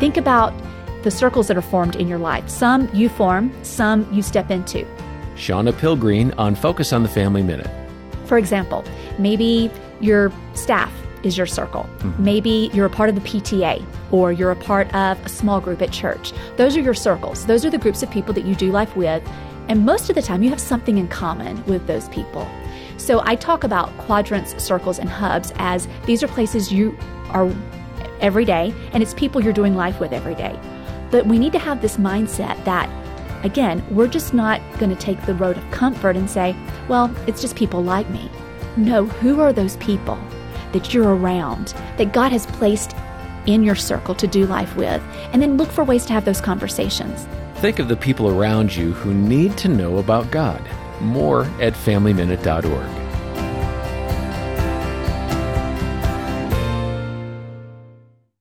Think about the circles that are formed in your life. Some you form, some you step into. Shauna Pilgreen on Focus on the Family Minute. For example, maybe your staff is your circle. Mm-hmm. Maybe you're a part of the PTA or you're a part of a small group at church. Those are your circles. Those are the groups of people that you do life with. And most of the time, you have something in common with those people. So I talk about quadrants, circles, and hubs as these are places you are every day, and it's people you're doing life with every day. But we need to have this mindset that, again, we're just not going to take the road of comfort and say, well, it's just people like me. No, who are those people that you're around, that God has placed in your circle to do life with? And then look for ways to have those conversations. Think of the people around you who need to know about God. More at FamilyMinute.org.